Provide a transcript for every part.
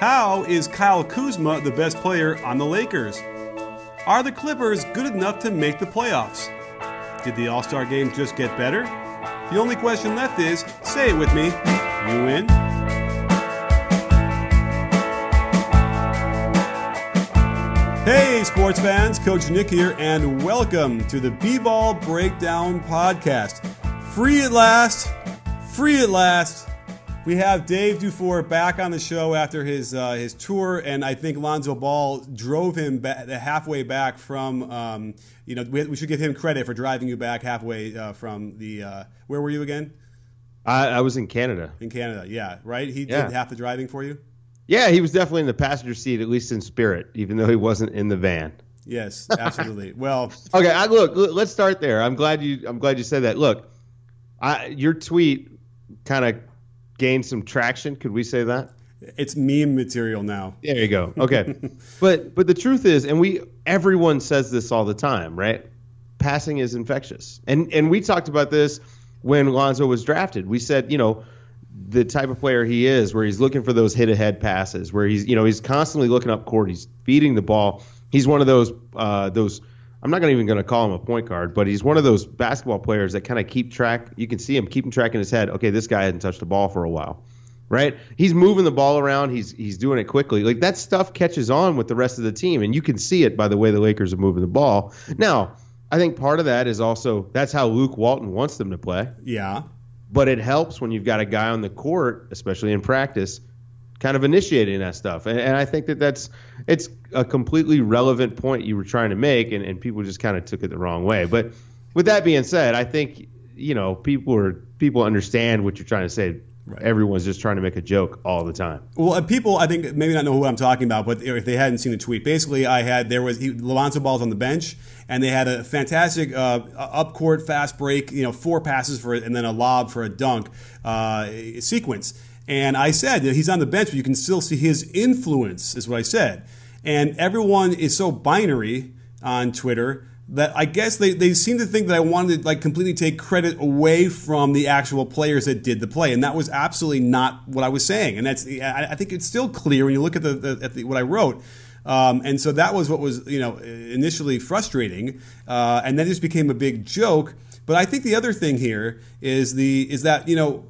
How is Kyle Kuzma the best player on the Lakers? Are the Clippers good enough to make the playoffs? Did the All Star game just get better? The only question left is say it with me you win? Hey, sports fans, Coach Nick here, and welcome to the B Ball Breakdown Podcast. Free at last, free at last. We have Dave Dufour back on the show after his uh, his tour, and I think Lonzo Ball drove him back, halfway back from. Um, you know, we, we, should give him credit for driving you back halfway uh, from the. Uh, where were you again? I, I, was in Canada. In Canada, yeah, right. He yeah. did half the driving for you. Yeah, he was definitely in the passenger seat, at least in spirit, even though he wasn't in the van. Yes, absolutely. well, okay. I, look, let's start there. I'm glad you. I'm glad you said that. Look, I, your tweet kind of gained some traction. Could we say that? It's meme material now. There you go. Okay, but but the truth is, and we everyone says this all the time, right? Passing is infectious, and and we talked about this when Lonzo was drafted. We said, you know, the type of player he is, where he's looking for those hit ahead passes, where he's you know he's constantly looking up court, he's feeding the ball. He's one of those uh, those. I'm not even going to call him a point guard, but he's one of those basketball players that kind of keep track. You can see him keeping track in his head. Okay, this guy hadn't touched the ball for a while right? He's moving the ball around. He's he's doing it quickly. Like that stuff catches on with the rest of the team, and you can see it by the way the Lakers are moving the ball. Now, I think part of that is also that's how Luke Walton wants them to play. Yeah. But it helps when you've got a guy on the court, especially in practice, kind of initiating that stuff. And, and I think that that's it's a completely relevant point you were trying to make, and, and people just kind of took it the wrong way. But with that being said, I think you know people are people understand what you're trying to say Right. Everyone's just trying to make a joke all the time. Well, people, I think maybe not know who I'm talking about, but if they hadn't seen the tweet, basically, I had there was he, Lonzo Ball's on the bench, and they had a fantastic uh, up court fast break, you know, four passes for it, and then a lob for a dunk uh, sequence. And I said that he's on the bench, but you can still see his influence, is what I said. And everyone is so binary on Twitter that I guess they, they seem to think that I wanted to like completely take credit away from the actual players that did the play, and that was absolutely not what I was saying. And that's I, I think it's still clear when you look at the, the at the, what I wrote. Um, and so that was what was you know initially frustrating, uh, and then just became a big joke. But I think the other thing here is the is that you know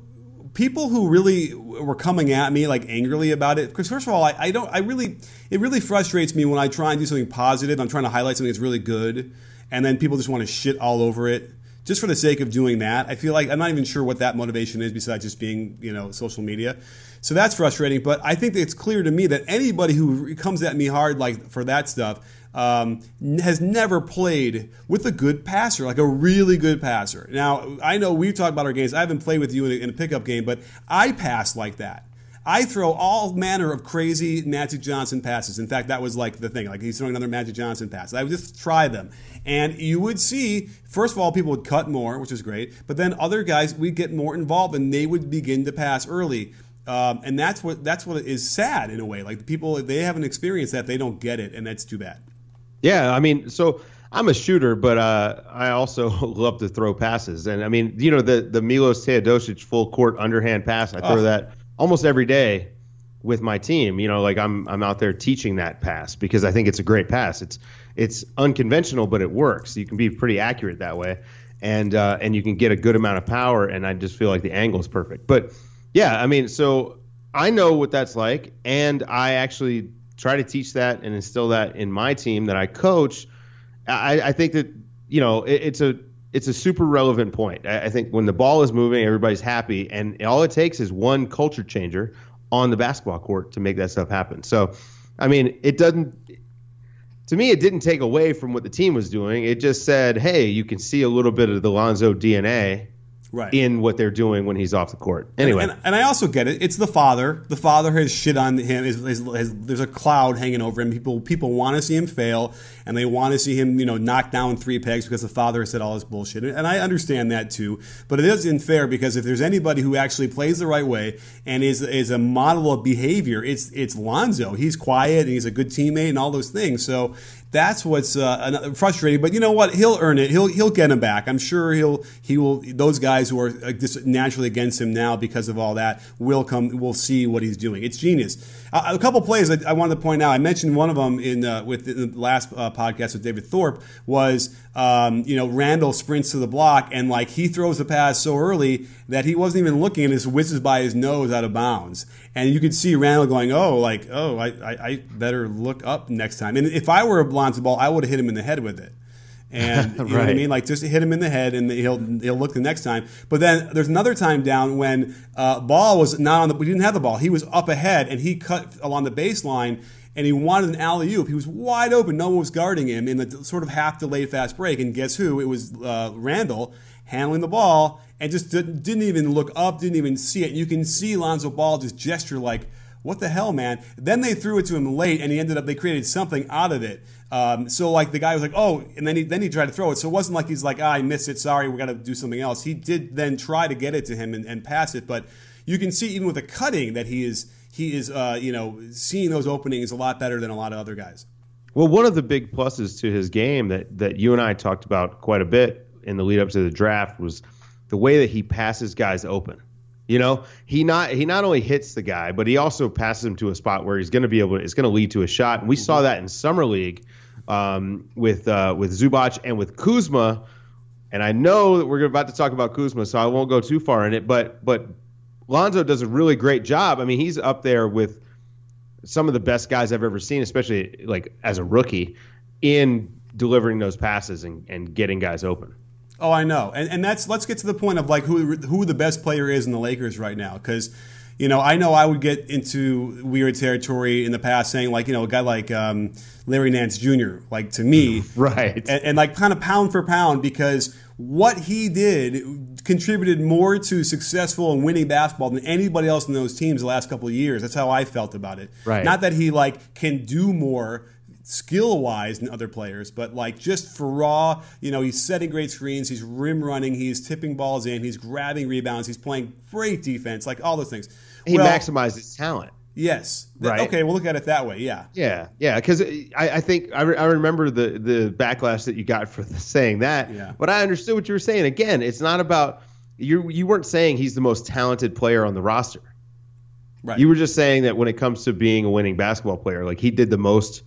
people who really were coming at me like angrily about it because first of all I, I, don't i really it really frustrates me when i try and do something positive i'm trying to highlight something that's really good and then people just want to shit all over it just for the sake of doing that. I feel like I'm not even sure what that motivation is besides just being, you know, social media. So that's frustrating. But I think it's clear to me that anybody who comes at me hard like for that stuff um, has never played with a good passer, like a really good passer. Now I know we've talked about our games. I haven't played with you in a, in a pickup game, but I pass like that. I throw all manner of crazy Magic Johnson passes. In fact, that was like the thing. Like he's throwing another Magic Johnson pass. I would just try them. And you would see, first of all, people would cut more, which is great. But then other guys we'd get more involved and they would begin to pass early. Um, and that's what that's what is sad in a way. Like people, they haven't experienced that, they don't get it, and that's too bad. Yeah, I mean, so I'm a shooter, but uh, I also love to throw passes. And I mean, you know, the the Milos Teodosic full court underhand pass, I throw oh. that almost every day with my team. You know, like I'm I'm out there teaching that pass because I think it's a great pass. It's it's unconventional, but it works. You can be pretty accurate that way, and uh, and you can get a good amount of power. And I just feel like the angle is perfect. But yeah, I mean, so I know what that's like, and I actually try to teach that and instill that in my team that I coach. I, I think that you know it, it's a it's a super relevant point. I, I think when the ball is moving, everybody's happy, and all it takes is one culture changer on the basketball court to make that stuff happen. So, I mean, it doesn't. to me, it didn't take away from what the team was doing. It just said, hey, you can see a little bit of the Lonzo DNA right. in what they're doing when he's off the court. Anyway, and, and, and I also get it. It's the father. The father has shit on him. There's a cloud hanging over him. People people want to see him fail, and they want to see him you know knock down three pegs because the father has said all this bullshit. And I understand that too. But it is unfair because if there's anybody who actually plays the right way and is is a model of behavior, it's it's Lonzo. He's quiet and he's a good teammate and all those things. So that's what's uh, frustrating. But you know what? He'll earn it. He'll he'll get him back. I'm sure he'll he will. Those guys who are uh, just naturally against him now because of all that will come. Will see what he's doing. It's genius. Uh, a couple plays I, I, wanted to point out. I mentioned one of them in uh, with the last uh, podcast with David Thorpe was um, you know Randle sprints to the block and like he throws the pass so early that he wasn't even looking and it whizzes by his nose out of bounds. And you could see Randle going, oh, like oh, I, I, I better look up next time. And if I were a Lonzo Ball, I would have hit him in the head with it. And you right. know what I mean? Like just hit him in the head, and he'll he'll look the next time. But then there's another time down when uh, ball was not on the. We didn't have the ball. He was up ahead, and he cut along the baseline, and he wanted an alley oop. He was wide open. No one was guarding him in the sort of half delayed fast break. And guess who? It was uh, Randle handling the ball and just didn't, didn't even look up, didn't even see it. You can see Lonzo Ball just gesture like what the hell, man? Then they threw it to him late, and he ended up they created something out of it. Um, so like the guy was like, oh, and then he then he tried to throw it. So it wasn't like he's like, ah, I missed it. Sorry, we got to do something else. He did then try to get it to him and, and, pass it, but you can see even with the cutting that he is he is uh, you know seeing those openings a lot better than a lot of other guys. Well, one of the big pluses to his game that that you and I talked about quite a bit in the lead up to the draft was the way that he passes guys open. You know, he not he not only hits the guy, but he also passes him to a spot where he's going to be able. To, it's going to lead to a shot. And we saw that in summer league um, with uh, with Zubac and with Kuzma. And I know that we're about to talk about Kuzma, so I won't go too far in it. But but Lonzo does a really great job. I mean, he's up there with some of the best guys I've ever seen, especially like as a rookie, in delivering those passes and, and getting guys open. Oh, I know, and and that's let's get to the point of like who who the best player is in the Lakers right now because. You know, I know I would get into weird territory in the past saying, like, you know, a guy like um, Larry Nance Jr., like to me. right. And, and like kind of pound for pound because what he did contributed more to successful and winning basketball than anybody else in those teams the last couple of years. That's how I felt about it. Right. Not that he like can do more skill wise than other players, but like just for raw, you know, he's setting great screens, he's rim running, he's tipping balls in, he's grabbing rebounds, he's playing great defense, like all those things. He well, maximizes talent. Yes. Right. Okay, we'll look at it that way. Yeah. Yeah. Yeah. Because I, I think I, re- I remember the the backlash that you got for saying that. Yeah. But I understood what you were saying. Again, it's not about you. You weren't saying he's the most talented player on the roster. Right. You were just saying that when it comes to being a winning basketball player, like he did the most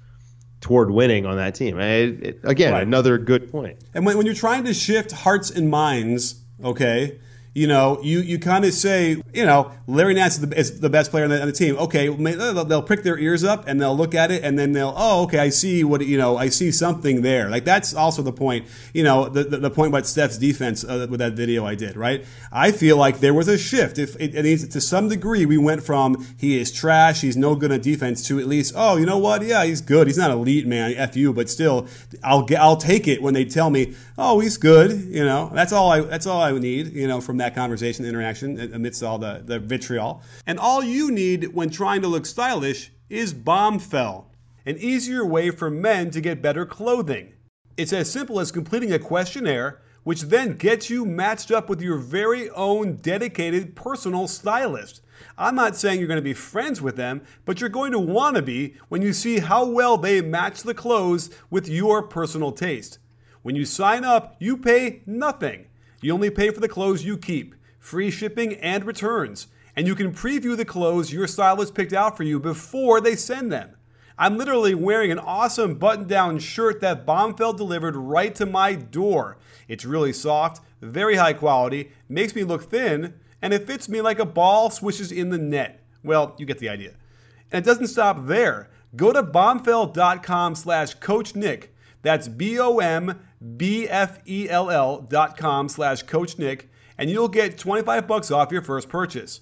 toward winning on that team. It, it, again, right. another good point. And when, when you're trying to shift hearts and minds, okay, you know, you, you kind of say, you know, Larry Nance is the, is the best player on the, on the, team. Okay, they'll, prick their ears up and they'll look at it and then they'll, oh, okay, I see what, you know, I see something there. Like that's also the point, you know, the, the, the point about Steph's defense uh, with that video I did, right? I feel like there was a shift. If it, it, to some degree, we went from he is trash, he's no good on defense to at least, oh, you know what? Yeah, he's good. He's not elite, man. F you, but still, I'll get, I'll take it when they tell me, oh, he's good. You know, that's all I, that's all I need, you know, from that conversation, interaction amidst all the, the vitriol. And all you need when trying to look stylish is Bombfell, an easier way for men to get better clothing. It's as simple as completing a questionnaire, which then gets you matched up with your very own dedicated personal stylist. I'm not saying you're going to be friends with them, but you're going to want to be when you see how well they match the clothes with your personal taste. When you sign up, you pay nothing. You only pay for the clothes you keep free shipping and returns, and you can preview the clothes your stylist picked out for you before they send them. I'm literally wearing an awesome button down shirt that Bombfell delivered right to my door. It's really soft, very high quality, makes me look thin, and it fits me like a ball swishes in the net. Well, you get the idea. And it doesn't stop there. Go to bombfell.com slash Coach Nick. That's B-O-M-B-F-E-L-L dot com slash Coach Nick and you'll get 25 bucks off your first purchase.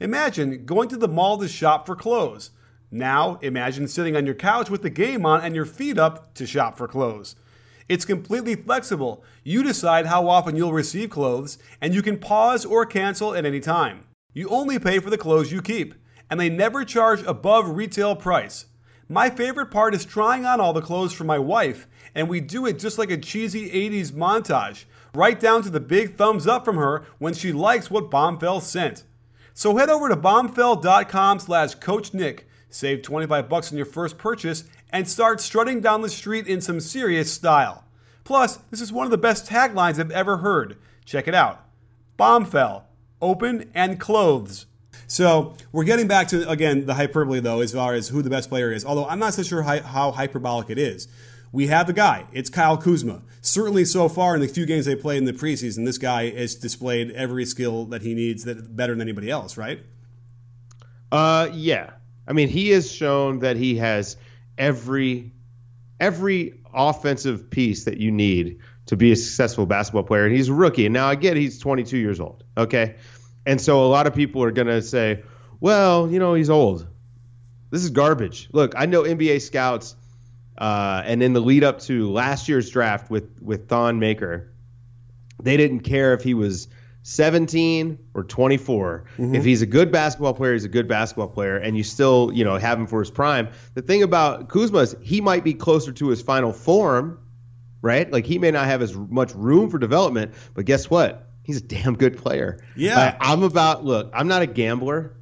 Imagine going to the mall to shop for clothes. Now, imagine sitting on your couch with the game on and your feet up to shop for clothes. It's completely flexible. You decide how often you'll receive clothes, and you can pause or cancel at any time. You only pay for the clothes you keep, and they never charge above retail price. My favorite part is trying on all the clothes for my wife, and we do it just like a cheesy 80s montage, right down to the big thumbs up from her when she likes what Bombfell sent. So head over to bombfell.com slash Coach Nick, save 25 bucks on your first purchase, and start strutting down the street in some serious style. Plus, this is one of the best taglines I've ever heard. Check it out. Bombfell, open and clothes. So we're getting back to again the hyperbole though, as far as who the best player is. Although I'm not so sure how hyperbolic it is. We have the guy. It's Kyle Kuzma. Certainly, so far in the few games they played in the preseason, this guy has displayed every skill that he needs, that better than anybody else, right? Uh, yeah. I mean, he has shown that he has every every offensive piece that you need to be a successful basketball player. And he's a rookie. And now I get he's 22 years old. Okay. And so a lot of people are going to say, well, you know, he's old. This is garbage. Look, I know NBA scouts, uh, and in the lead up to last year's draft with with Thon Maker, they didn't care if he was 17 or 24. Mm-hmm. If he's a good basketball player, he's a good basketball player, and you still, you know, have him for his prime. The thing about Kuzma is he might be closer to his final form, right? Like he may not have as much room for development, but guess what? He's a damn good player. Yeah. Uh, I'm about look, I'm not a gambler,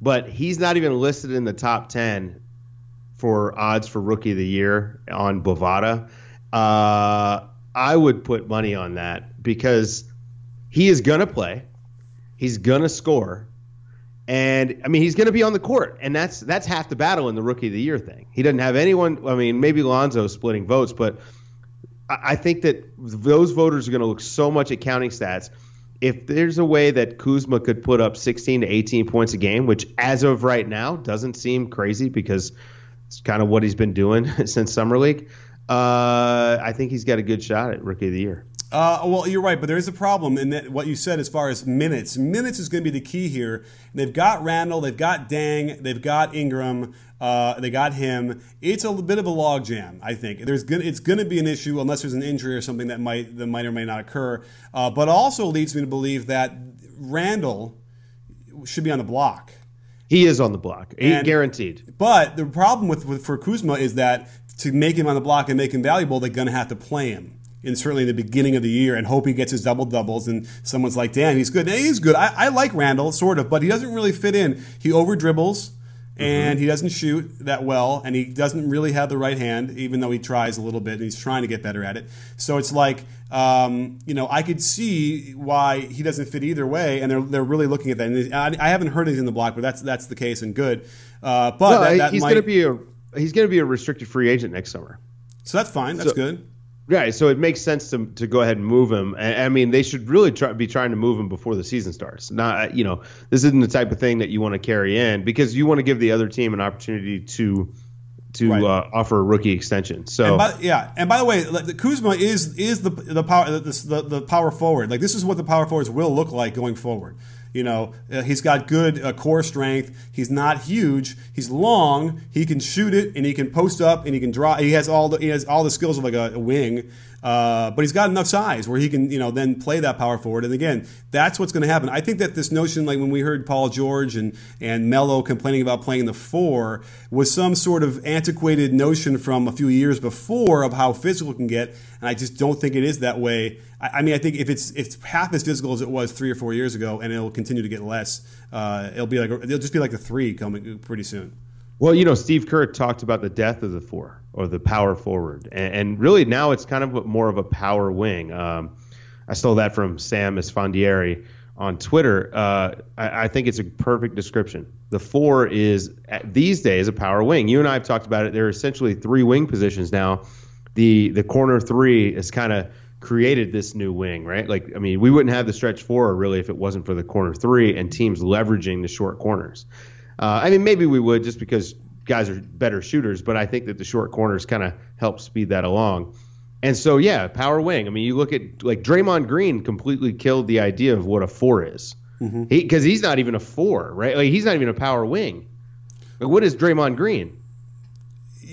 but he's not even listed in the top 10 for odds for rookie of the year on Bovada. Uh, I would put money on that because he is going to play. He's going to score. And I mean, he's going to be on the court, and that's that's half the battle in the rookie of the year thing. He doesn't have anyone. I mean, maybe Lonzo splitting votes, but I think that those voters are going to look so much at counting stats. If there's a way that Kuzma could put up 16 to 18 points a game, which as of right now doesn't seem crazy because it's kind of what he's been doing since summer league, uh, I think he's got a good shot at rookie of the year. Uh, well, you're right, but there is a problem in that what you said as far as minutes. Minutes is going to be the key here. They've got Randle, they've got Deng, they've got Ingram, uh, they got him. It's a bit of a logjam, I think. There's gonna, it's going to be an issue unless there's an injury or something that might that might or may not occur. Uh, but also leads me to believe that Randle should be on the block. He is on the block, and, guaranteed. But the problem with, with for Kuzma is that to make him on the block and make him valuable, they're going to have to play him and certainly in the beginning of the year and hope he gets his double doubles. And someone's like, damn, he's good. And he's good. I, I, like Randle, sort of, but he doesn't really fit in. He over dribbles and mm-hmm. he doesn't shoot that well and he doesn't really have the right hand even though he tries a little bit and he's trying to get better at it so it's like um, you know i could see why he doesn't fit either way and they're, they're really looking at that. And I, I haven't heard anything in the block but that's that's the case and good. Uh, but that, that he's going to be a he's going to be a restricted free agent next summer. So that's fine. That's so, good. Right, so it makes sense to, to go ahead and move him. I mean, they should really try, be trying to move him before the season starts. Not, you know, this isn't the type of thing that you want to carry in because you want to give the other team an opportunity to to right. uh, offer a rookie extension. So and by, yeah, and by the way, the Kuzma is is the the power the, the, the power forward. Like this is what the power forwards will look like going forward. You know, uh, he's got good uh, core strength. He's not huge. He's long. He can shoot it, and he can post up, and he can draw. He has all the he has all the skills of like a, a wing. Uh, but he's got enough size where he can, you know, then play that power forward. And again, that's what's going to happen. I think that this notion, like when we heard Paul George and and Melo complaining about playing the four, was some sort of antiquated notion from a few years before of how physical can get. And I just don't think it is that way. I, I mean, I think if it's it's half as physical as it was three or four years ago, and it'll continue to get less, uh, it'll be like it'll just be like the three coming pretty soon. Well, you know, Steve Kerr talked about the death of the four or the power forward, and, and really now it's kind of more of a power wing. Um, I stole that from Sam Esfandiari on Twitter. Uh, I, I, think it's a perfect description. The four is these days a power wing. You and I have talked about it. There are essentially three wing positions now. The the corner three is kind of created this new wing, right? Like, I mean, we wouldn't have the stretch four really if it wasn't for the corner three and teams leveraging the short corners. Uh, I mean, maybe we would just because guys are better shooters, but I think that the short corners kind of help speed that along. And so, yeah, power wing. I mean, you look at like Draymond Green completely killed the idea of what a four is. Mm-hmm. He because he's not even a four, right? Like he's not even a power wing. Like, what is Draymond Green?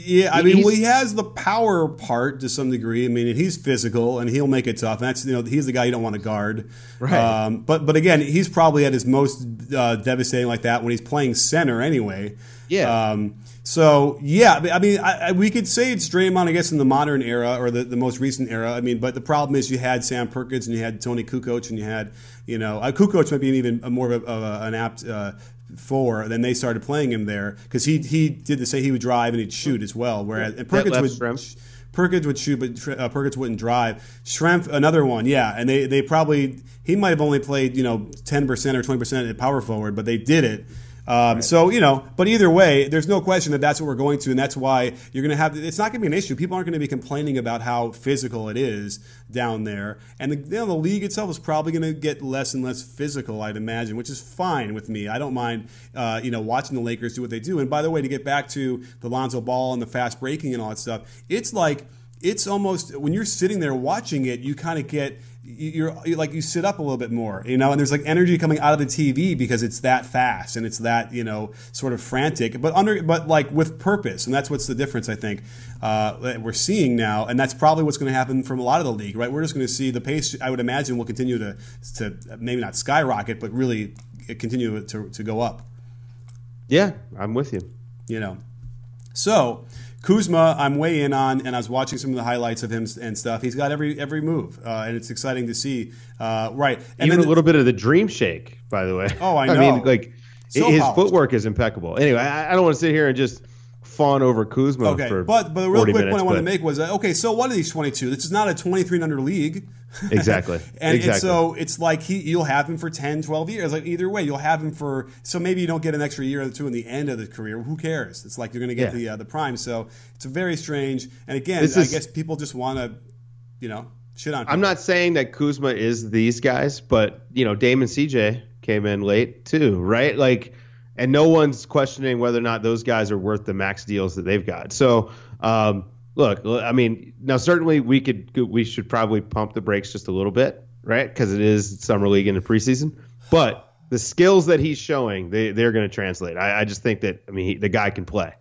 Yeah, I mean, well, he has the power part to some degree. I mean, he's physical and he'll make it tough. And That's you know, he's the guy you don't want to guard. Right. Um, but but again, he's probably at his most uh, devastating like that when he's playing center anyway. Yeah. Um, so yeah, I mean, I, I, we could say it's Draymond, I guess, in the modern era or the, the most recent era. I mean, but the problem is you had Sam Perkins and you had Toni Kukoc and you had you know uh, Kukoc might be an even more of, a, an apt uh, four. Then they started playing him there because he he did the say he would drive and he'd shoot as well. Whereas and Perkins would. Schrempf. Perkins would shoot, but uh, Perkins wouldn't drive. Schrempf, another one, yeah, and they, they probably he might have only played you know ten percent or twenty percent at power forward, but they did it. Um, right. So you know, but either way, there's no question that that's what we're going to, and that's why you're going to have. It's not going to be an issue. People aren't going to be complaining about how physical it is down there, and the, you know, the league itself is probably going to get less and less physical, I'd imagine, which is fine with me. I don't mind, uh, you know, watching the Lakers do what they do. And by the way, to get back to the Lonzo Ball and the fast breaking and all that stuff, it's like it's almost when you're sitting there watching it, you kind of get you're, you're, like you sit up a little bit more, you know, and there's like energy coming out of the TV because it's that fast and it's that you know sort of frantic, but under but like with purpose, and that's what's the difference I think uh, that we're seeing now, and that's probably what's going to happen from a lot of the league, right? We're just going to see the pace. I would imagine will continue to to maybe not skyrocket, but really continue to to go up. Yeah, I'm with you. You know, so Kuzma, I'm way in on, and I was watching some of the highlights of him and stuff. He's got every every move, uh, and it's exciting to see. Uh, right, and even a little bit of the dream shake, by the way. Oh, I know. I mean, like so his polished. footwork is impeccable. Anyway, I, I don't want to sit here and just fawn over Kuzma. Okay, but but the real quick minutes, point I wanted to make was uh, okay. So what are these 22? This is not a 23 under league. Exactly. and, exactly. and, so it's like he you'll have him for 10, 12 years. Like either way, you'll have him for so maybe you don't get an extra year or two in the end of the career. Who cares? It's like you're going to get yeah. the uh, the prime. So it's very strange. And again, this I is, guess people just want to, you know, shit on. People. I'm not saying that Kuzma is these guys, but you know, Damon CJ came in late too, right? Like and no one's questioning whether or not those guys are worth the max deals that they've got. So, um, look, I mean, now certainly we could we should probably pump the brakes just a little bit, right? Because it is summer league in the preseason, but the skills that he's showing, they they're going to translate. I, I, just think that I mean he, the guy can play.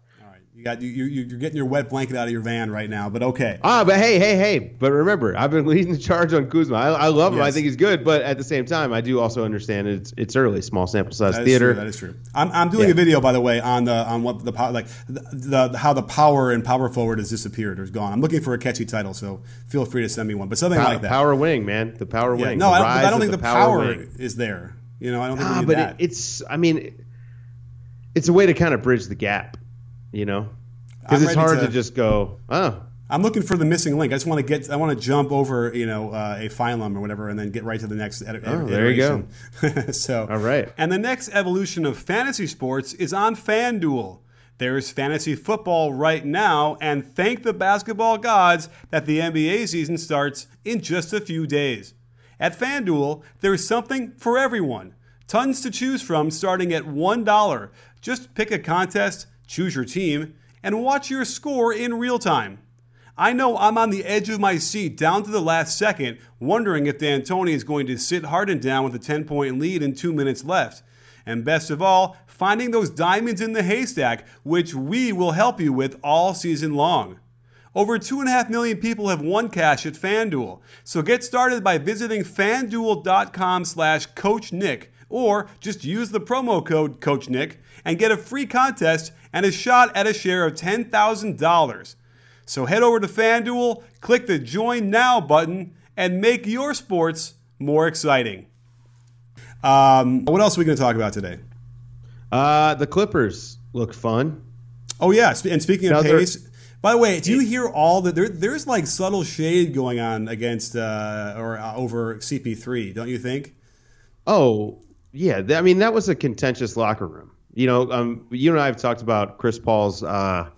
You got you, you're getting your wet blanket out of your van right now, but okay. Ah, but hey, hey, hey! But remember, I've been leading the charge on Kuzma. I, I love him. Yes. I think he's good, but at the same time, I do also understand it's it's early, small sample size that theater. True, that is true. I'm, I'm doing yeah. a video, by the way, on the on what the power like the, the, how the power and power forward has disappeared or is gone. I'm looking for a catchy title, so feel free to send me one. But something power, like that. Power wing, man. The power yeah, wing. No, I don't, I don't, think the, power, power is there. You know, I don't think ah, we but that. It, it's. I mean, it's a way to kind of bridge the gap. You know because it's hard to, to, just go. Oh, I'm looking for the missing link. I just want to get. I want to jump over, you know, uh, a phylum or whatever, and then get right to the next. Ed- oh, there you go. so, all right. And the next evolution of fantasy sports is on FanDuel. There's fantasy football right now, and thank the basketball gods that the NBA season starts in just a few days. At FanDuel, there is something for everyone. Tons to choose from starting at $1. Just pick a contest, choose your team, and watch your score in real time. I know I'm on the edge of my seat down to the last second, wondering if D'Antoni is going to sit Harden down with a 10 point lead and two minutes left. And best of all, finding those diamonds in the haystack, which we will help you with all season long. Over 2.5 million people have won cash at FanDuel. So get started by visiting fanduel.com slash Coach Nick or just use the promo code Coach Nick and get a free contest and a shot at a share of $10,000. So head over to FanDuel, click the Join Now button, and make your sports more exciting. Um, what else are we going to talk about today? Uh, the Clippers look fun. Oh, yeah. And speaking of pace, by the way, do you hear all the there, there's like subtle shade going on against uh, or uh, over CP3, don't you think? Oh, yeah. I mean, that was a contentious locker room you know, um, you and I have talked about Chris Paul's uh,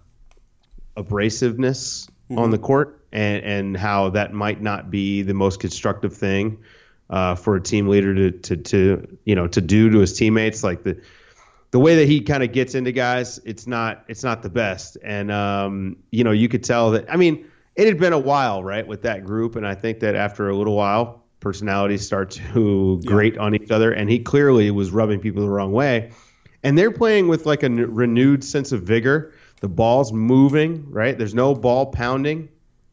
abrasiveness mm-hmm. on the court and, and how that might not be the most constructive thing uh, for a team leader to, to, to, you know, to do to his teammates. Like the, the way that he kind of gets into guys, it's not, it's not the best. And, um, you know, you could tell that, I mean, it had been a while, right, with that group. And I think that after a little while, personalities start to grate yeah. on each other. And he clearly was rubbing people the wrong way and they're playing with like a n- renewed sense of vigor. The ball's moving, right? There's no ball pounding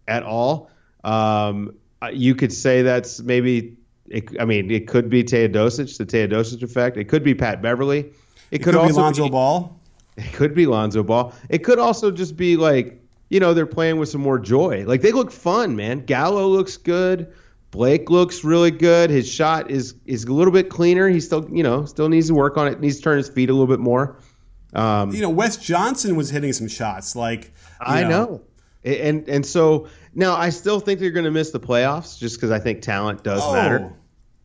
at all. Um, uh, you could say that's maybe. It, I mean, it could be Teodosic, the Teodosic effect. It could be Pat Beverley. It, It could, could be Lonzo be, Ball. It could be Lonzo Ball. It could also just be like you know they're playing with some more joy. Like they look fun, man. Gallo looks good. Blake looks really good. His shot is is a little bit cleaner. He still you know still needs to work on it. Needs to turn his feet a little bit more. Um, You know, Wes Johnson was hitting some shots. Like I know. And and so now I still think they're going to miss the playoffs just because I think talent does Oh. matter.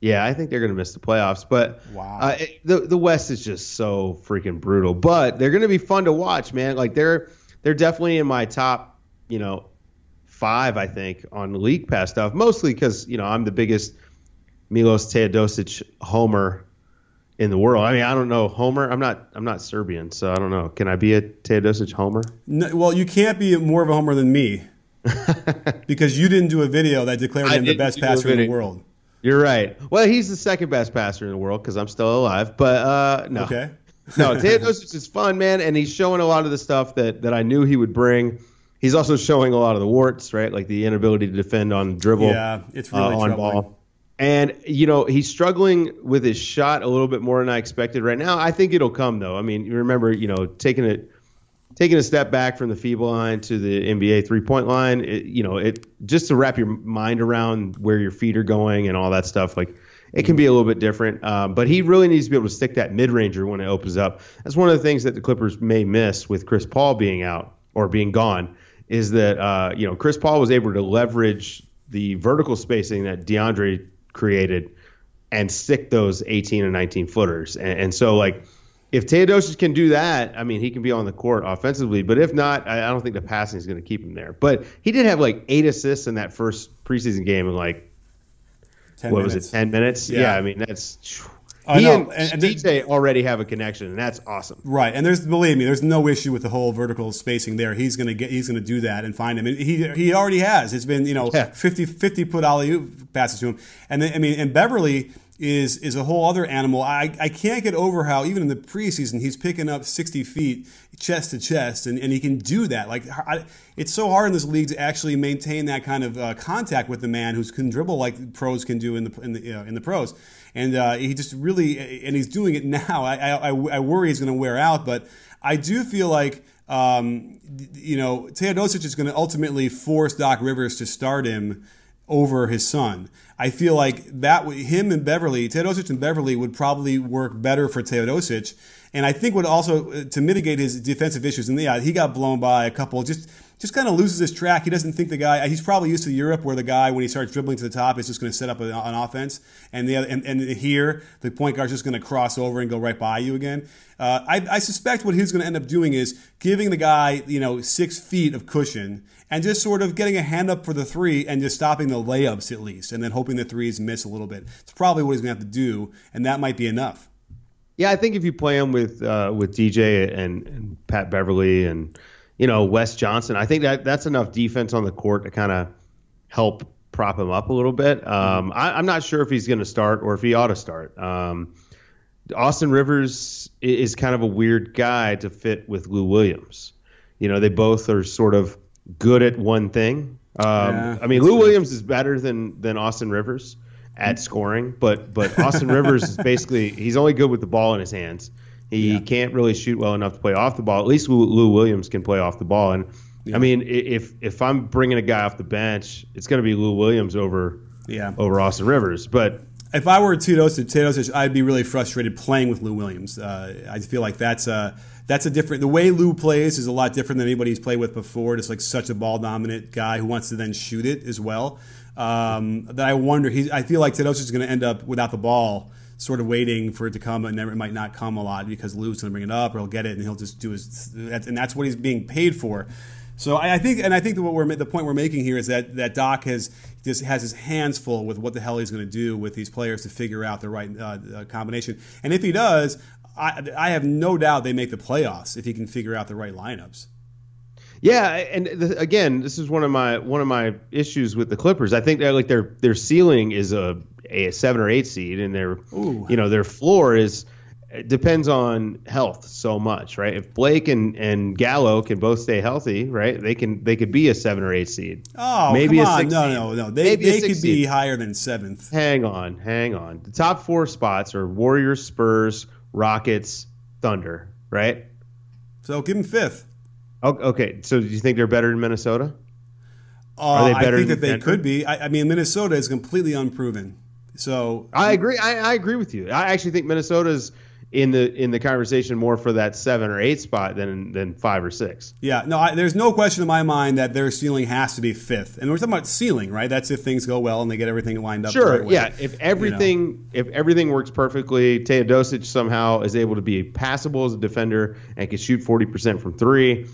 Yeah, I think they're going to miss the playoffs. But Wow. uh, it- the the West is just so freaking brutal. But they're going to be fun to watch, man. Like they're they're definitely in my top, you know, five. I think on league pass stuff, mostly because you know I'm the biggest Milos Teodosic homer in the world. I mean, I don't know homer. I'm not I'm not Serbian, so I don't know. Can I be a Teodosic homer? No, well, you can't be more of a homer than me because you didn't do a video that declared him the best passer in the world. You're right. Well, he's the second best passer in the world because I'm still alive. But uh, no, Okay. no, Teodosic is fun, man, and he's showing a lot of the stuff that that I knew he would bring. He's also showing a lot of the warts, right? Like the inability to defend on dribble, Yeah, it's really uh, on troubling. ball. And you know he's struggling with his shot a little bit more than I expected right now. I think it'll come though. I mean, you remember, you know, taking it, taking a step back from the FIBA line to the NBA three point line. It, you know, it just to wrap your mind around where your feet are going and all that stuff. Like it can be a little bit different. Um, but he really needs to be able to stick that mid ranger when it opens up. That's one of the things that the Clippers may miss with Chris Paul being out or being gone. Is that uh, you know Chris Paul was able to leverage the vertical spacing that DeAndre created and stick those 18 and 19 footers. And, and so, like, if Teodosic can do that, I mean, he can be on the court offensively. But if not, I, I don't think the passing is going to keep him there. But he did have like eight assists in that first preseason game and like 10 what minutes. was it, 10 minutes? Yeah. Yeah, I mean, that's. I he know, and, and- DJ already have a connection, and that's awesome. Right, and there's believe me, there's no issue with the whole vertical spacing there. He's gonna get, he's gonna do that and find him. And he he already has. It's been you know Yeah. 50 50 put alley passes to him, and then, I mean, and Beverley is is a whole other animal. I I can't get over how even in the preseason he's picking up 60 feet chest to chest, and, and he can do that. Like I, it's so hard in this league to actually maintain that kind of uh, contact with the man who can dribble like pros can do in the in the know, in the pros. And uh, he just really, and he's doing it now. I, I, I worry he's going to wear out, but I do feel like, um, you know, Teodosic is going to ultimately force Doc Rivers to start him over his son. I feel like that him and Beverley, Teodosic and Beverley would probably work better for Teodosic. And I think would also uh, to mitigate his defensive issues. And yeah, he got blown by a couple. Just just kind of loses his track. He doesn't think the guy. He's probably used to Europe, where the guy when he starts dribbling to the top is just going to set up an, an offense. And the and, and here the point guard's just going to cross over and go right by you again. Uh, I, I suspect what he's going to end up doing is giving the guy you know six feet of cushion and just sort of getting a hand up for the three and just stopping the layups at least, and then hoping the threes miss a little bit. It's probably what he's going to have to do, and that might be enough. Yeah, I think if you play him with uh, with DJ and, and Pat Beverley and you know Wes Johnson, I think that that's enough defense on the court to kind of help prop him up a little bit. Um, I, I'm not sure if he's going to start or if he ought to start. Um, Austin Rivers is kind of a weird guy to fit with Lou Williams. You know, they both are sort of good at one thing. Um, Yeah, I mean, Lou Williams is better than than Austin Rivers at scoring, but but Austin Rivers is basically he's only good with the ball in his hands. He can't really shoot well enough to play off the ball. At least Lou, Williams can play off the ball. And I mean, if if I'm bringing a guy off the bench, it's going to be Lou Williams over Yeah. over Austin Rivers. But If I were Teodosic, Teodosic, I'd be really frustrated playing with Lou Williams. Uh, I feel like that's a that's a different. The way Lou plays is a lot different than anybody he's played with before. Just like such a ball dominant guy who wants to then shoot it as well. Um, that I wonder. He, I feel like Teodosic is going to end up without the ball, sort of waiting for it to come, and never, it might not come a lot because Lou's going to bring it up, or he'll get it and he'll just do his. And that's what he's being paid for. So I, I think, and I think that what we're the point we're making here is that that Doc has just has his hands full with what the hell he's going to do with these players to figure out the right uh, combination. And if he does, I, I have no doubt they make the playoffs if he can figure out the right lineups. Yeah, and again, this is one of my one of my issues with the Clippers. I think that like their their ceiling is a a seven or eight seed, and their Ooh. you know their floor is depends on health so much, right? If Blake and, and Gallo can both stay healthy, right, they can they could be a seven or eight seed. Oh, maybe come on. no, no, no. They maybe they could seed. be higher than seventh. Hang on, hang on. The top four spots are Warriors, Spurs, Rockets, Thunder, right? So give them fifth. Okay, so do you think they're better than Minnesota? Uh, are they better I think that they Denver? could be. I, I mean, Minnesota is completely unproven. So I agree. I, I, agree with you. I actually think Minnesota's in the in the conversation more for that seven or eight spot than than five or six. Yeah, no, I, there's no question in my mind that their ceiling has to be fifth, and we're talking about ceiling, right? That's if things go well and they get everything lined up. Sure, right yeah. If everything you know. if everything works perfectly, Teodosic somehow is able to be passable as a defender and can shoot forty percent from three,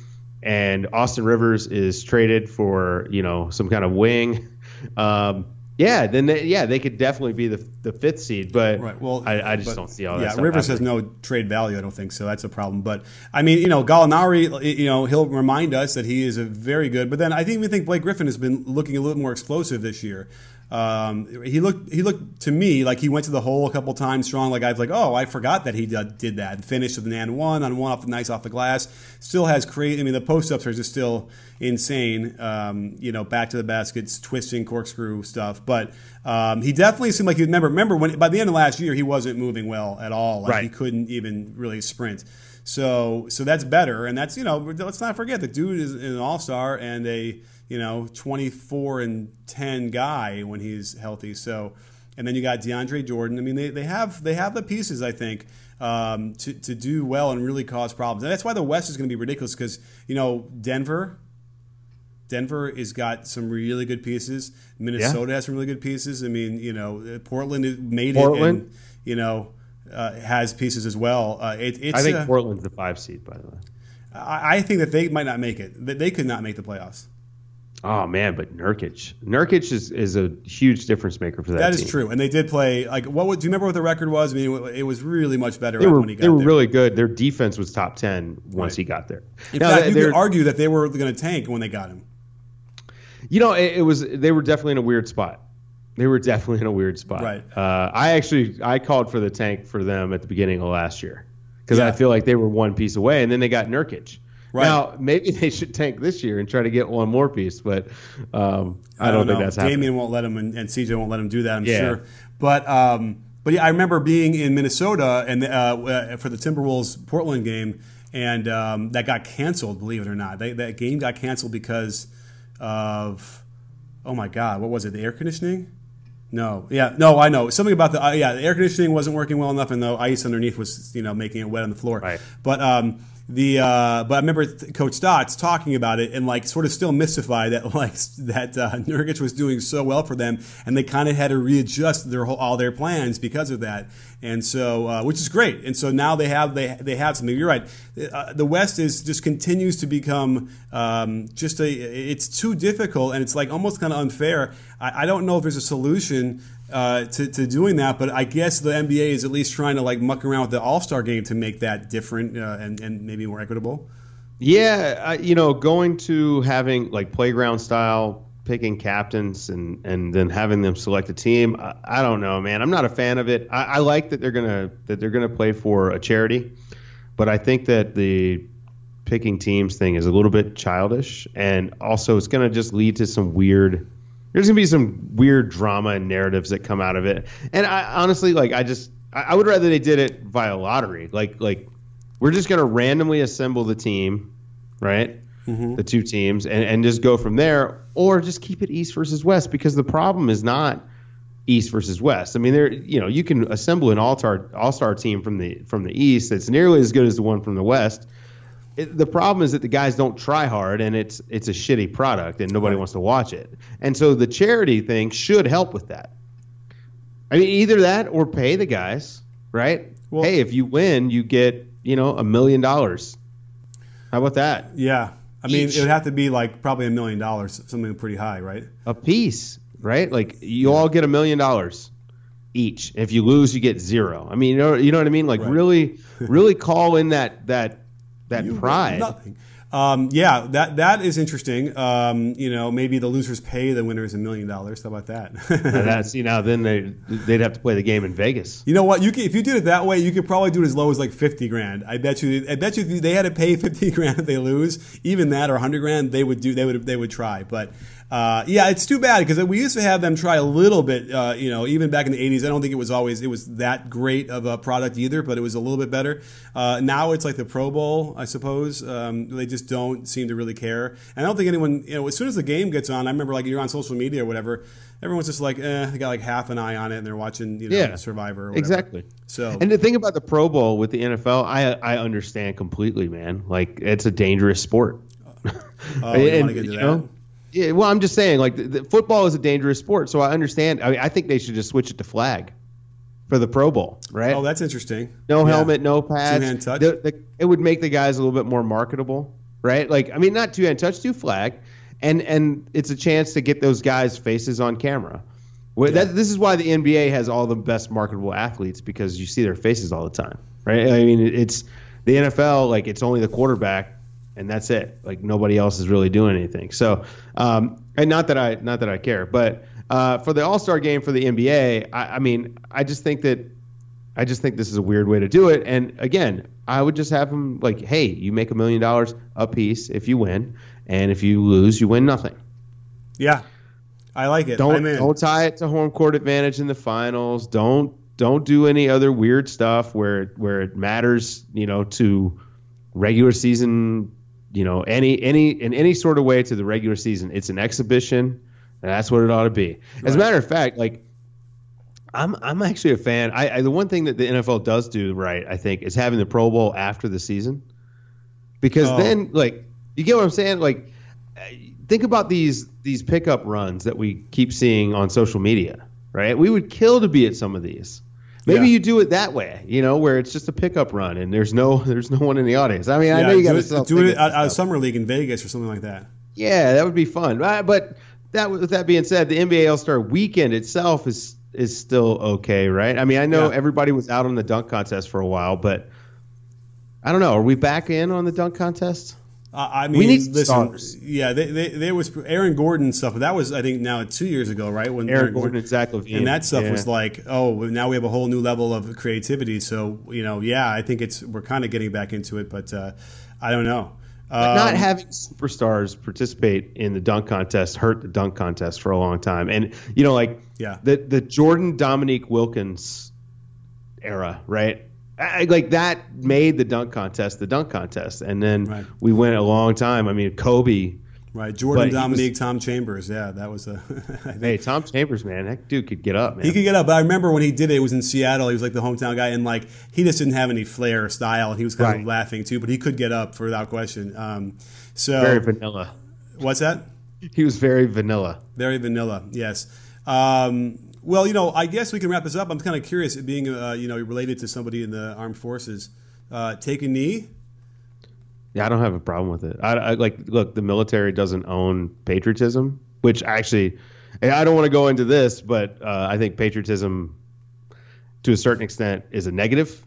and Austin Rivers is traded for you know some kind of wing. Um, yeah, then they, yeah, they could definitely be the the fifth seed, but right. Well, I, I just don't see all that. Yeah, Rivers has no trade value. I don't think so. That's a problem. But I mean, you know, Gallinari, you know, he'll remind us that he is a very good. But then I think we think Blake Griffin has been looking a little more explosive this year. Um, he looked he looked to me like he went to the hole a couple times strong. Like I was like, oh, I forgot that he did, did that. Finished with an and one on one off the nice off the glass. Still has crazy. I mean, the post ups are just still insane. Um, you know, back to the baskets, twisting, corkscrew stuff. But um, he definitely seemed like he remember remember when by the end of last year he wasn't moving well at all. Like right. he couldn't even really sprint. So so that's better. And that's you know let's not forget the dude is an all star and a you know, 24 and 10 guy when he's healthy. So, and then you got DeAndre Jordan. I mean, they, they have they have the pieces, I think, um, to, to do well and really cause problems. And that's why the West is going to be ridiculous because, you know, Denver, Denver has got some really good pieces. Minnesota yeah. has some really good pieces. I mean, you know, Portland made Portland. it and, you know, uh, has pieces as well. Uh, it, I think uh, Portland's the five seed, by the way. I, I think that they might not make it. They could not make the playoffs. Oh man, but Nurkic, Nurkic is, is a huge difference maker for that. That is team. true, and they did play like what? Do you remember what the record was? I mean, it was really much better they were, when he got They were there. really good. Their defense was top ten once right. he got there. In now, fact, you could argue that they were going to tank when they got him. You know, it, it, was they were definitely in a weird spot. They were definitely in a weird spot. Right. Uh, I actually I called for the tank for them at the beginning of last year because yeah. I feel like they were one piece away, and then they got Nurkic. Right. Now, maybe they should tank this year and try to get one more piece, but um, I, I, don't, don't think that's Damian happening. won't let him, and, and, CJ won't let him do that. I'm yeah. sure. But um, but yeah, I remember being in Minnesota and uh, uh, for the Timberwolves Portland game, and um, that got canceled. Believe it or not, they, that game got canceled because of oh my god, what was it? The air conditioning. No, yeah, no, I know something about the uh, yeah. The air conditioning wasn't working well enough, and the ice underneath was you know making it wet on the floor. Right. But um, the uh, but I remember Coach Stotts talking about it and like sort of still mystified that like that uh, Nurkic was doing so well for them and they kind of had to readjust their whole, all their plans because of that. And so uh, which is great. And so now they have they they have something. You're right. Uh, the West is just continues to become um, just a it's too difficult and it's like almost kind of unfair. I, I don't know if there's a solution uh, to, to doing that. But I guess the NBA is at least trying to like muck around with the All Star game to make that different uh, and and maybe more equitable. Yeah, uh, you know, going to having like playground style picking captains and and then having them select a team. I, I don't know, man. I'm not a fan of it. I, I, like that they're gonna that they're gonna play for a charity, but I think that the picking teams thing is a little bit childish, and also it's gonna just lead to some weird there's gonna be some weird drama and narratives that come out of it. And I honestly like I just I, would rather they did it via lottery. Like like we're just gonna randomly assemble the team, right? Mm-hmm. The two teams and, and just go from there, or just keep it East versus West because the problem is not East versus West. I mean, there you know you can assemble an all star all star team from the from the East that's nearly as good as the one from the West it, the problem is that the guys don't try hard and it's it's a shitty product and nobody right. wants to watch it. And so the charity thing should help with that. I mean, either that or pay the guys, right? Well, hey, if you win, you get you know a million dollars. How about that? Yeah, I mean, Each. it would have to be like probably a million dollars, something pretty high, right? A piece, right? Like you yeah. all get a million dollars each. If you lose, you get zero. I mean, you know, you know what I mean? Like right. really, really call in that that that you pride. Nothing. Um, yeah, that that is interesting. Um, you know, maybe the losers pay the winners a million dollars. How about that? that see now, then they they'd have to play the game in Vegas. You know what? You could, if you did it that way, you could probably do it as low as like fifty grand. I bet you. I bet you they had to pay fifty grand if they lose, even that or hundred grand, they would do. They would they would try. But uh, yeah, it's too bad because we used to have them try a little bit. Uh, you know, even back in the '80s, I don't think it was always it was that great of a product either, but it was a little bit better. Uh, now it's like the Pro Bowl, I suppose. Um, they just don't seem to really care, and I don't think anyone. You know, as soon as the game gets on, I remember like you're on social media or whatever. Everyone's just like, eh, they got like half an eye on it, and they're watching, you know, Yeah. Survivor. Or Exactly. So And the thing about the Pro Bowl with the NFL, I I understand completely, man. Like it's a dangerous sport. Oh, And, wanna get into you know. Yeah, well, I'm just saying, like, the, the football is a dangerous sport, so I understand. I mean, I think they should just switch it to flag for the Pro Bowl, right? oh, that's interesting. no Yeah. helmet, no pads. Two-hand touch. The- the- it would make the guys a little bit more marketable, right? Like, I mean, not two hand touch, two flag, and and it's a chance to get those guys' faces on camera. Well, that, this is why the NBA has all the best marketable athletes because you see their faces all the time, right? I mean, it's the NFL. Like, it's only the quarterback, and that's it. Like, nobody else is really doing anything. So, um, and not that I not that I care, but uh, for the All Star game for the NBA, I, I mean, I just think that I just think this is a weird way to do it. And again, I would just have them like, hey, you make a million dollars a piece if you win, and if you lose, you win nothing. Yeah, I like it. Don't don't tie it to home court advantage in the finals. Don't don't do any other weird stuff where where it matters, you know, to regular season, you know, any any in any sort of way to the regular season. It's an exhibition, and that's what it ought to be. As a matter of fact, like I'm I'm actually a fan. I, I the one thing that the NFL does do right, I think, is having the Pro Bowl after the season, because Oh. then like you get what I'm saying. Like think about these these pickup runs that we keep seeing on social media. Right, we would kill to be at some of these. Maybe Yeah. you do it that way, you know, where it's just a pickup run and there's no there's no one in the audience. I mean, I know you got do to it, do it at, a summer league in Vegas or something like that. Yeah, that would be fun. But that with that being said, the NBA All Star Weekend itself is is still okay, right? I mean, I know Yeah. everybody was out on the dunk contest for a while, but I don't know. Are we back in on the dunk contest? Uh, I mean, We need listen, stars. yeah, they, they, there was Aaron Gordon stuff, that was I think now two years ago, right? When Aaron Gordon Zach LaVine. and that stuff Yeah. was like, oh, now we have a whole new level of creativity. So you know, yeah, I think it's we're kind of getting back into it, but uh, I don't know. But not Um, having superstars participate in the dunk contest hurt the dunk contest for a long time. And you know, like Yeah. the the Jordan Dominique Wilkins era, right? I, like that made the dunk contest the dunk contest, and then Right. we went a long time. I mean, Kobe. Right, Jordan, but Dominique, was- Tom Chambers, yeah, that was a. Hey, Tom Chambers, man, that dude could get up, man. He could get up. But I remember when he did it, it was in Seattle. He was like the hometown guy, and like he just didn't have any flair or style. And he was kind Right. of laughing too, but he could get up for without question. Um, so very vanilla. what's that? He was very vanilla. Very vanilla. Yes. Um, well, you know, I guess we can wrap this up. I'm kind of curious, being uh, you know related to somebody in the armed forces. Uh, take a knee. Yeah, I don't have a problem with it. I, I like look, the military doesn't own patriotism, which actually, I don't want to go into this, but uh, I think patriotism, to a certain extent, is a negative,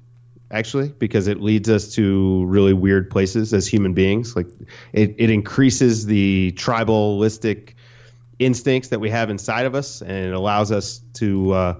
actually, because it leads us to really weird places as human beings. Like it, it increases the tribalistic instincts that we have inside of us, and it allows us to, uh,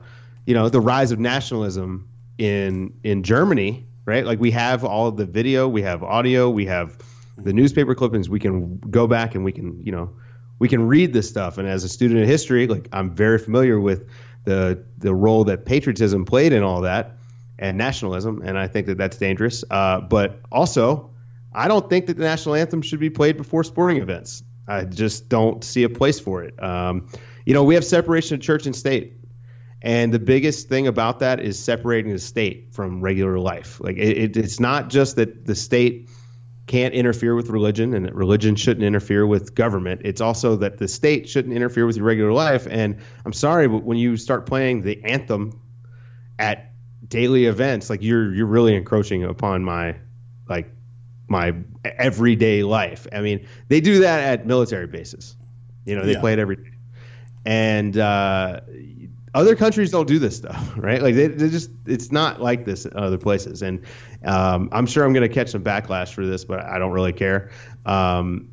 you know, the rise of nationalism in in Germany, right? Like we have all of the video, we have audio, we have the newspaper clippings. We can go back and we can, you know, we can read this stuff. And as a student of history, like I'm very familiar with the the role that patriotism played in all that and nationalism, and I think that that's dangerous. Uh, but also, I don't think that the national anthem should be played before sporting events. I just don't see a place for it. Um, you know, we have separation of church and state. And the biggest thing about that is separating the state from regular life. Like it, it, it's not just that the state can't interfere with religion and that religion shouldn't interfere with government. It's also that the state shouldn't interfere with your regular life. And I'm sorry, but when you start playing the anthem at daily events, like you're you're really encroaching upon my like my everyday life. I mean, they do that at military bases. You know, they Yeah. play it every day. And uh, other countries don't do this stuff, right? Like they, they just it's not like this in other places, and um, I'm sure I'm going to catch some backlash for this, but I don't really care. Um,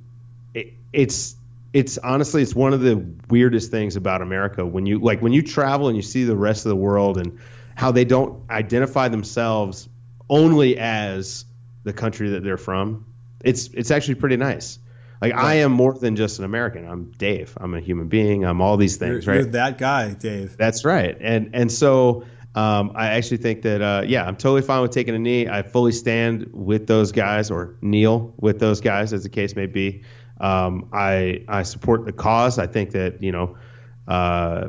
it, it's it's honestly it's one of the weirdest things about America when you like when you travel and you see the rest of the world and how they don't identify themselves only as the country that they're from. It's it's actually pretty nice. Like right. I am more than just an American. I'm Dave. I'm a human being. I'm all these things, you're, right? You're that guy, Dave. That's right. And and so um, I actually think that uh, yeah, I'm totally fine with taking a knee. I fully stand with those guys or kneel with those guys, as the case may be. Um, I I support the cause. I think that you know, uh,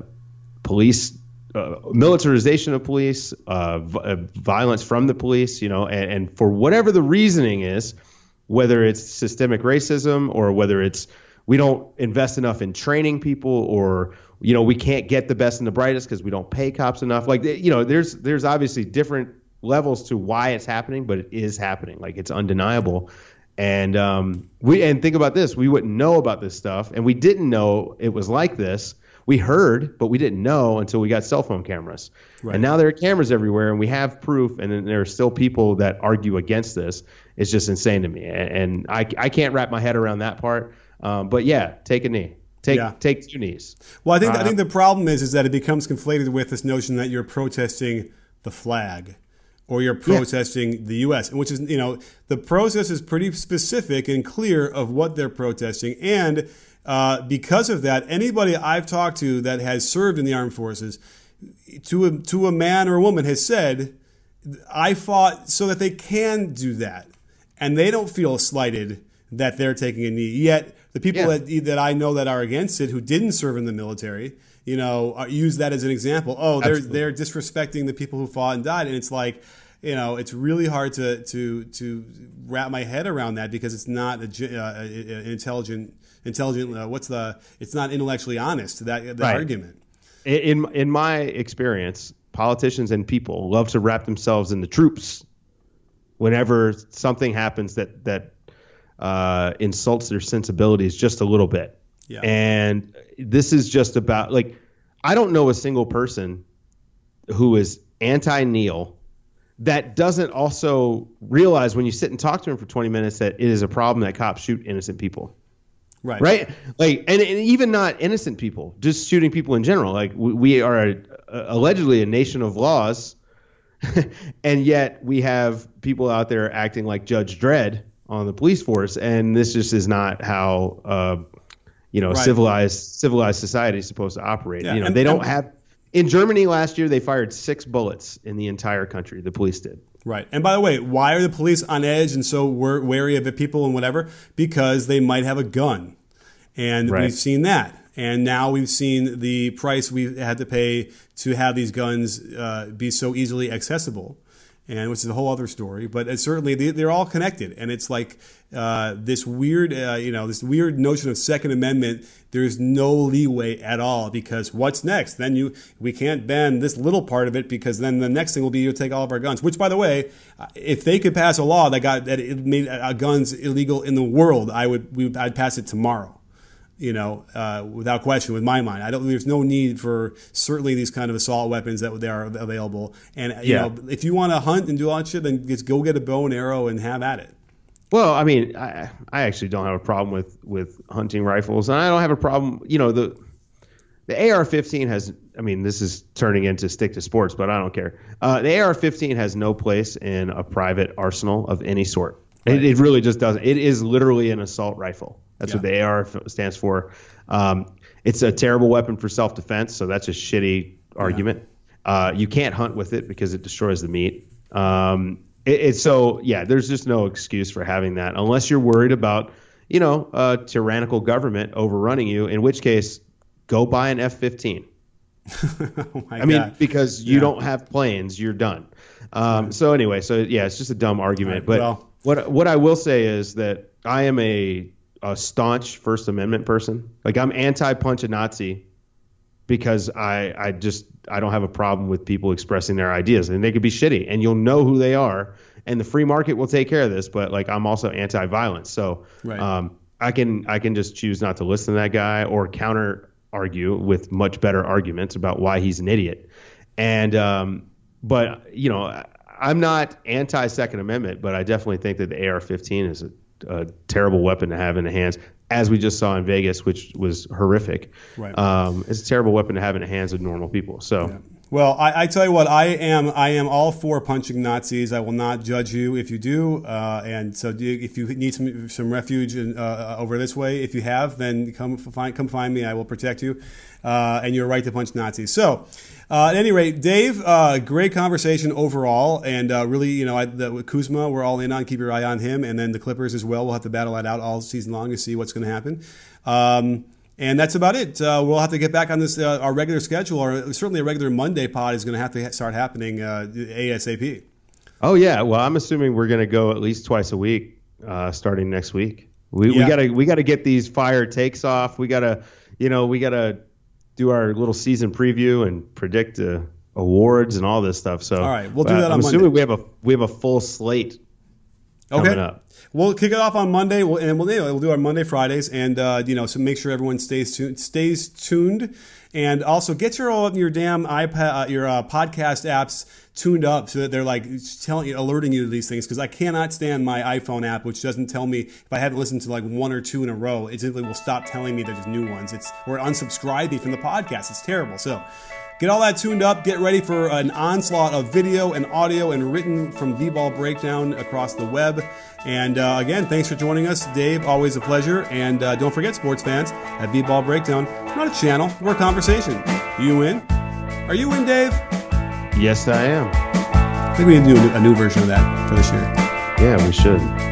police. Uh, militarization of police, uh, v- uh, violence from the police, you know, and, and for whatever the reasoning is, whether it's systemic racism or whether it's we don't invest enough in training people or you know we can't get the best and the brightest because we don't pay cops enough. Like you know there's there's obviously different levels to why it's happening but it is happening. Like it's undeniable. And um, we and think about this. We wouldn't know about this stuff and we didn't know it was like this. We heard but we didn't know until we got cell phone cameras. Right. and now there are cameras everywhere and we have proof and then there are still people that argue against this it's just insane to me, and I I can't wrap my head around that part. Um, but yeah, take a knee. Take yeah. take two knees. Well, I think uh, I think the problem is is that it becomes conflated with this notion that you're protesting the flag or you're protesting yeah. the U.S., which is you know the process is pretty specific and clear of what they're protesting, and uh, because of that, anybody I've talked to that has served in the armed forces, to a, to a man or a woman has said, I fought so that they can do that and they don't feel slighted that they're taking a knee. Yet the people yeah. that that I know that are against it, who didn't serve in the military, you know, uh, use that as an example. Oh, they're Absolutely. they're disrespecting the people who fought and died, and it's like. You know, it's really hard to to to wrap my head around that because it's not a, uh, an intelligent intelligent. Uh, what's the? It's not intellectually honest. That the right. argument. In in my experience, politicians and people love to wrap themselves in the troops whenever something happens that that uh, insults their sensibilities just a little bit. Yeah. And this is just about like I don't know a single person who is anti kneel that doesn't also realize when you sit and talk to him for 20 minutes that it is a problem that cops shoot innocent people. Right. Right. Like, and, and even not innocent people, just shooting people in general. Like, we, we are a, a, allegedly a nation of laws and yet we have people out there acting like Judge Dredd on the police force, and this just is not how uh, you know right. civilized civilized society is supposed to operate. Yeah, you know, and, they don't and, have. In Germany last year, they fired six bullets in the entire country. The police did. Right. And by the way, why are the police on edge and so wary of the people and whatever? Because they might have a gun. And right. we've seen that. And now we've seen the price we had to pay to have these guns uh, be so easily accessible, and which is a whole other story. But certainly they, are all connected, and it's like uh, this weird, uh, you know, this weird notion of Second Amendment. There's no leeway at all because what's next? Then you we can't ban this little part of it because then the next thing will be you take all of our guns. Which, by the way, if they could pass a law that got that made uh, guns illegal in the world, I would we, I'd pass it tomorrow you know, uh, without question, with my mind. I don't. There's no need for certainly these kind of assault weapons that they are available. And you yeah. know, if you want to hunt and do all that shit, then just go get a bow and arrow and have at it. Well, I mean, I, I actually don't have a problem with with hunting rifles, and I don't have a problem. You know, the the AR-15 has. I mean, this is turning into stick to sports, but I don't care. Uh, the AR-15 has no place in a private arsenal of any sort. Right. It, it really just doesn't. It is literally an assault rifle. That's yeah. what the AR stands for. Um, it's a terrible weapon for self defense, so that's a shitty argument. Yeah. Uh, you can't hunt with it because it destroys the meat. Um, it, it's so yeah, there's just no excuse for having that unless you're worried about you know a tyrannical government overrunning you. In which case, go buy an F-15. oh I mean, because you yeah. don't have planes, you're done. Um, so anyway, so yeah, it's just a dumb argument. Right, but well, what what I will say is that I am a a staunch First Amendment person. Like I'm anti-punch a Nazi because I I just I don't have a problem with people expressing their ideas and they could be shitty and you'll know who they are and the free market will take care of this. But like I'm also anti-violence, so right. um, I can I can just choose not to listen to that guy or counter argue with much better arguments about why he's an idiot. And um, but you know, I'm not anti Second Amendment, but I definitely think that the AR-15 is a, a, terrible weapon to have in the hands, as we just saw in Vegas, which was horrific. Right. Um, it's a terrible weapon to have in the hands of normal people. So. Yeah. Well, I, I, tell you what, I am I am all for punching Nazis. I will not judge you if you do. Uh, and so, do you, if you need some some refuge in, uh, over this way, if you have, then come find come find me. I will protect you. Uh, and you're right to punch Nazis. So, uh, at any rate, Dave, uh, great conversation overall, and uh, really, you know, I, the, Kuzma, we're all in on. Keep your eye on him, and then the Clippers as well. We'll have to battle that out all season long to see what's going to happen. Um, and that's about it. Uh, we'll have to get back on this uh, our regular schedule, or certainly a regular Monday pod is going to have to start happening uh, ASAP. Oh yeah, well I'm assuming we're going to go at least twice a week uh, starting next week. We, yeah. we gotta we gotta get these fire takes off. We gotta you know we gotta do our little season preview and predict uh, awards and all this stuff. So all right, we'll do that. I'm on assuming Monday. we have a we have a full slate okay. We'll kick it off on Monday, we'll, and we'll, we'll do our Monday Fridays, and uh, you know, so make sure everyone stays tuned, stays tuned, and also get your all your damn iPad, uh, your uh, podcast apps tuned up so that they're like telling you, alerting you to these things. Because I cannot stand my iPhone app, which doesn't tell me if I haven't listened to like one or two in a row. It simply will stop telling me that there's new ones. It's or unsubscribe me from the podcast. It's terrible. So Get all that tuned up. Get ready for an onslaught of video and audio and written from B-Ball Breakdown across the web. And uh, again, thanks for joining us, Dave. Always a pleasure. And uh, don't forget, sports fans, at B-Ball Breakdown, not a channel, we're a conversation. You in? Are you in, Dave? Yes, I am. I think we need to do a new version of that for this year. Yeah, we should.